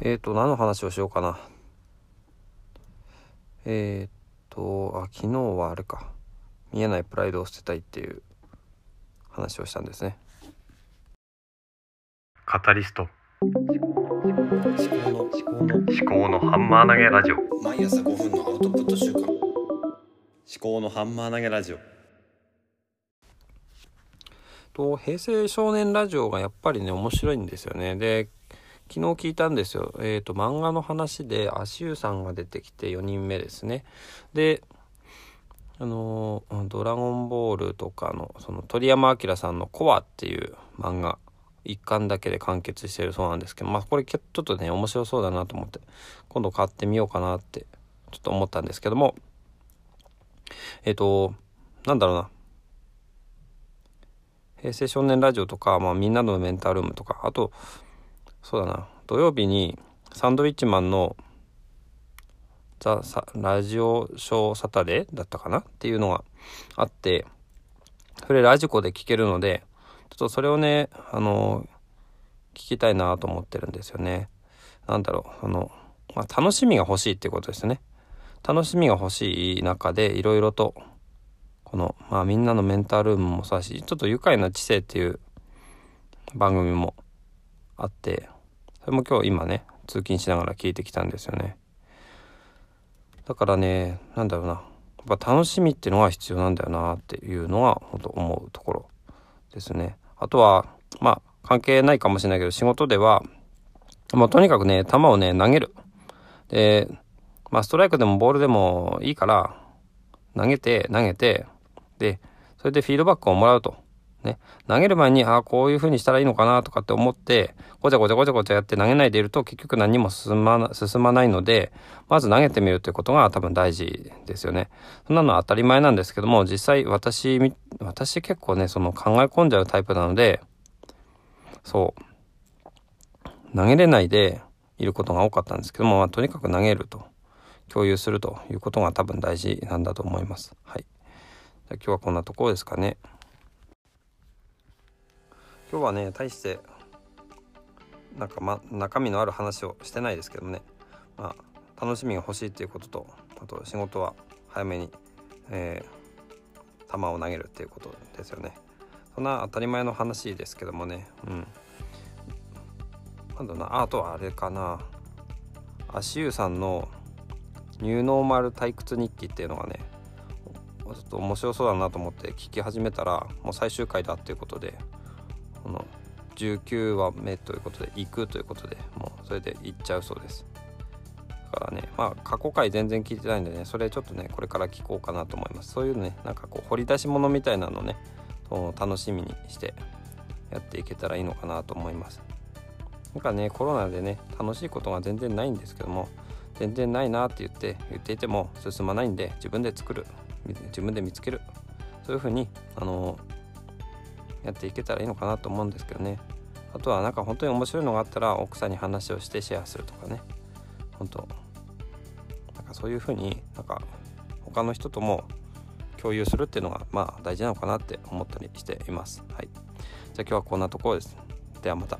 えっ、ー、と何の話をしようかな。えっ、ー、とあ昨日はあれか。見えないプライドを捨てたいっていう話をしたんですね。カタリスト。思考の思考の思考のハンマー投げラジオ。毎朝5分のアウトプット週間。思考のハンマー投げラジオ。と平成少年ラジオがやっぱりね面白いんですよね。で昨日聞いたんですよ。えっ、ー、と、漫画の話で、足湯さんが出てきて4人目ですね。で、あのドラゴンボールとかの、その鳥山明さんのコアっていう漫画、一巻だけで完結してるそうなんですけど、まあこれちょっとね、面白そうだなと思って、今度買ってみようかなって、ちょっと思ったんですけども、えっ、ー、と、なんだろうな。平成少年ラジオとか、まあみんなのメンタルームとか、あと、そうだな。土曜日にサンドウィッチマンのザ・ラジオショーサタデーだったかな？っていうのがあってそれラジコで聞けるのでちょっとそれをねあの聞きたいなと思ってるんですよね。なんだろうあの、まあ、楽しみが欲しいっていうことですね。楽しみが欲しい中でいろいろとこの、まあ、みんなのメンタルームもそうだしちょっと愉快な知性っていう番組もあってそれも今日今ね通勤しながら聞いてきたんですよね。だからね何だろうな。やっぱ楽しみっていうのが必要なんだよなっていうのは本当思うところですね。あとはまあ関係ないかもしれないけど仕事ではもうとにかくね球をね投げる。でまあストライクでもボールでもいいから投げて投げてでそれでフィードバックをもらうと。ね、投げる前に、ああ、こういう風にしたらいいのかなとかって思って、ごちゃごちゃごちゃごちゃやって投げないでいると結局何も進まな進まないので、まず投げてみるということが多分大事ですよね。そんなのは当たり前なんですけども、実際私、私結構ね、その考え込んじゃうタイプなので、そう、投げれないでいることが多かったんですけども、まあ、とにかく投げると、共有するということが多分大事なんだと思います。はい。じゃ今日はこんなところですかね。今日はね大してなんか、ま、中身のある話をしてないですけどね、まあ、楽しみが欲しいっていうこととあと仕事は早めに、えー、球を投げるっていうことですよね。そんな当たり前の話ですけどもね。うん。なんだな。あとはあれかな。足湯さんのニューノーマル退屈日記っていうのがねちょっと面白そうだなと思って聞き始めたらもう最終回だっていうことでこの19話目ということで行くということでもうそれで行っちゃうそうです。だからねまあ過去回全然聞いてないんでねそれちょっとねこれから聞こうかなと思います。そういうねなんかこう掘り出し物みたいなのね楽しみにしてやっていけたらいいのかなと思います。なんかねコロナでね楽しいことが全然ないんですけども全然ないなって言って言っていても進まないんで自分で作る自分で見つける。そういうふうにあのーやっていけたらいいのかなと思うんですけどね。あとはなんか本当に面白いのがあったら奥さんに話をしてシェアするとかね。本当なんかそういうふうになんか他の人とも共有するっていうのがまあ大事なのかなって思ったりしています。はい。じゃあ今日はこんなところです。ではまた。